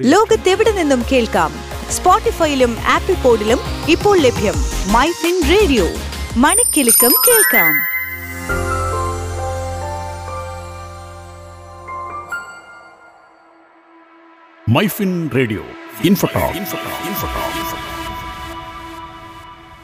ലോകത്തെവിടെ നിന്നും കേൾക്കാം? സ്പോട്ടിഫൈയിലും ആപ്പിൾ പോഡിലും ഇപ്പോൾ ലഭ്യം മൈ ഫിൻ റേഡിയോ. മണിക്കെലക്കം കേൾക്കാം. മൈഫിൻ റേഡിയോ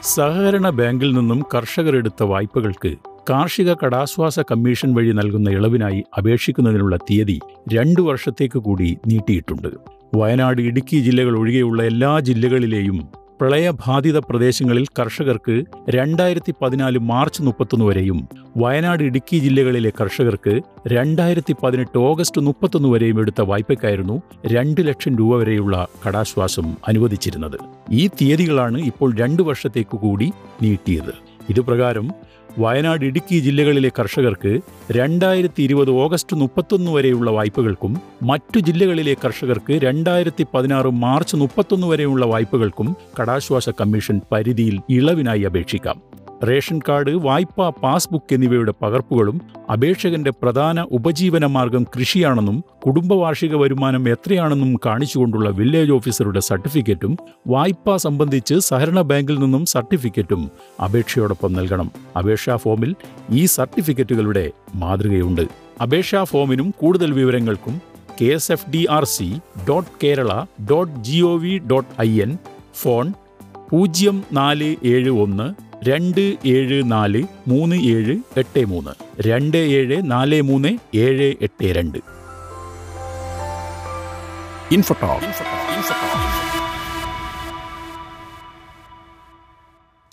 സഹകരണ ബാങ്കിൽ നിന്നും കർഷകർ കർഷകരെടുത്ത വായ്പകൾക്ക് കാർഷിക കടാശ്വാസ കമ്മീഷൻ വഴി നൽകുന്ന ഇളവിനായി അപേക്ഷിക്കുന്നതിനുള്ള തീയതി രണ്ടു വർഷത്തേക്ക് കൂടി നീട്ടിയിട്ടുണ്ട്. വയനാട് ഇടുക്കി ജില്ലകൾ ഒഴികെയുള്ള എല്ലാ ജില്ലകളിലെയും പ്രളയബാധിത പ്രദേശങ്ങളിൽ കർഷകർക്ക് രണ്ടായിരത്തി പതിനാല് മാർച്ച് മുപ്പത്തൊന്ന് വരെയും വയനാട് ഇടുക്കി ജില്ലകളിലെ കർഷകർക്ക് രണ്ടായിരത്തി പതിനെട്ട് ഓഗസ്റ്റ് മുപ്പത്തൊന്ന് വരെയും എടുത്ത വായ്പയ്ക്കായിരുന്നു രണ്ട് ലക്ഷം രൂപ വരെയുള്ള കടാശ്വാസം അനുവദിച്ചിരുന്നത്. ഈ തീയതികളാണ് ഇപ്പോൾ രണ്ടു വർഷത്തേക്കു കൂടി നീട്ടിയത്. ഇതുപ്രകാരം വയനാട് ഇടുക്കി ജില്ലകളിലെ കർഷകർക്ക് രണ്ടായിരത്തി ഇരുപത് ഓഗസ്റ്റ് മുപ്പത്തൊന്ന് വരെയുള്ള വായ്പകൾക്കും മറ്റു ജില്ലകളിലെ കർഷകർക്ക് രണ്ടായിരത്തി പതിനാറ് മാർച്ച് മുപ്പത്തൊന്ന് വരെയുള്ള വായ്പകൾക്കും കടാശ്വാസ കമ്മീഷൻ പരിധിയിൽ ഇളവിനായി അപേക്ഷിക്കാം. റേഷൻ കാർഡ് വായ്പ പാസ്ബുക്ക് എന്നിവയുടെ പകർപ്പുകളും അപേക്ഷകന്റെ പ്രധാന ഉപജീവന മാർഗം കൃഷിയാണെന്നും കുടുംബവാർഷിക വരുമാനം എത്രയാണെന്നും കാണിച്ചുകൊണ്ടുള്ള വില്ലേജ് ഓഫീസറുടെ സർട്ടിഫിക്കറ്റും വായ്പ സംബന്ധിച്ച് സഹകരണ ബാങ്കിൽ നിന്നും സർട്ടിഫിക്കറ്റും അപേക്ഷയോടൊപ്പം നൽകണം. അപേക്ഷാ ഫോമിൽ ഈ സർട്ടിഫിക്കറ്റുകളുടെ മാതൃകയുണ്ട്. അപേക്ഷാ ഫോമിനും കൂടുതൽ വിവരങ്ങൾക്കും K S F D R C dot Kerala dot G O V dot I N phone പൂജ്യം നാല് ഏഴ് ഒന്ന് രണ്ട് ഏഴ് നാല് മൂന്ന് ഏഴ് എട്ട് മൂന്ന്. രണ്ട് ഏഴ് നാല് മൂന്ന് ഏഴ് എട്ട് രണ്ട്.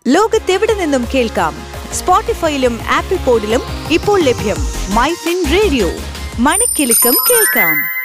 ലോകത്തെവിടെ നിന്നും കേൾക്കാം. സ്പോട്ടിഫൈയിലും ആപ്പിൾ പോഡിലും ഇപ്പോൾ ലഭ്യം മൈ ഫിൻ റേഡിയോ. മണിക്കെലക്കം കേൾക്കാം.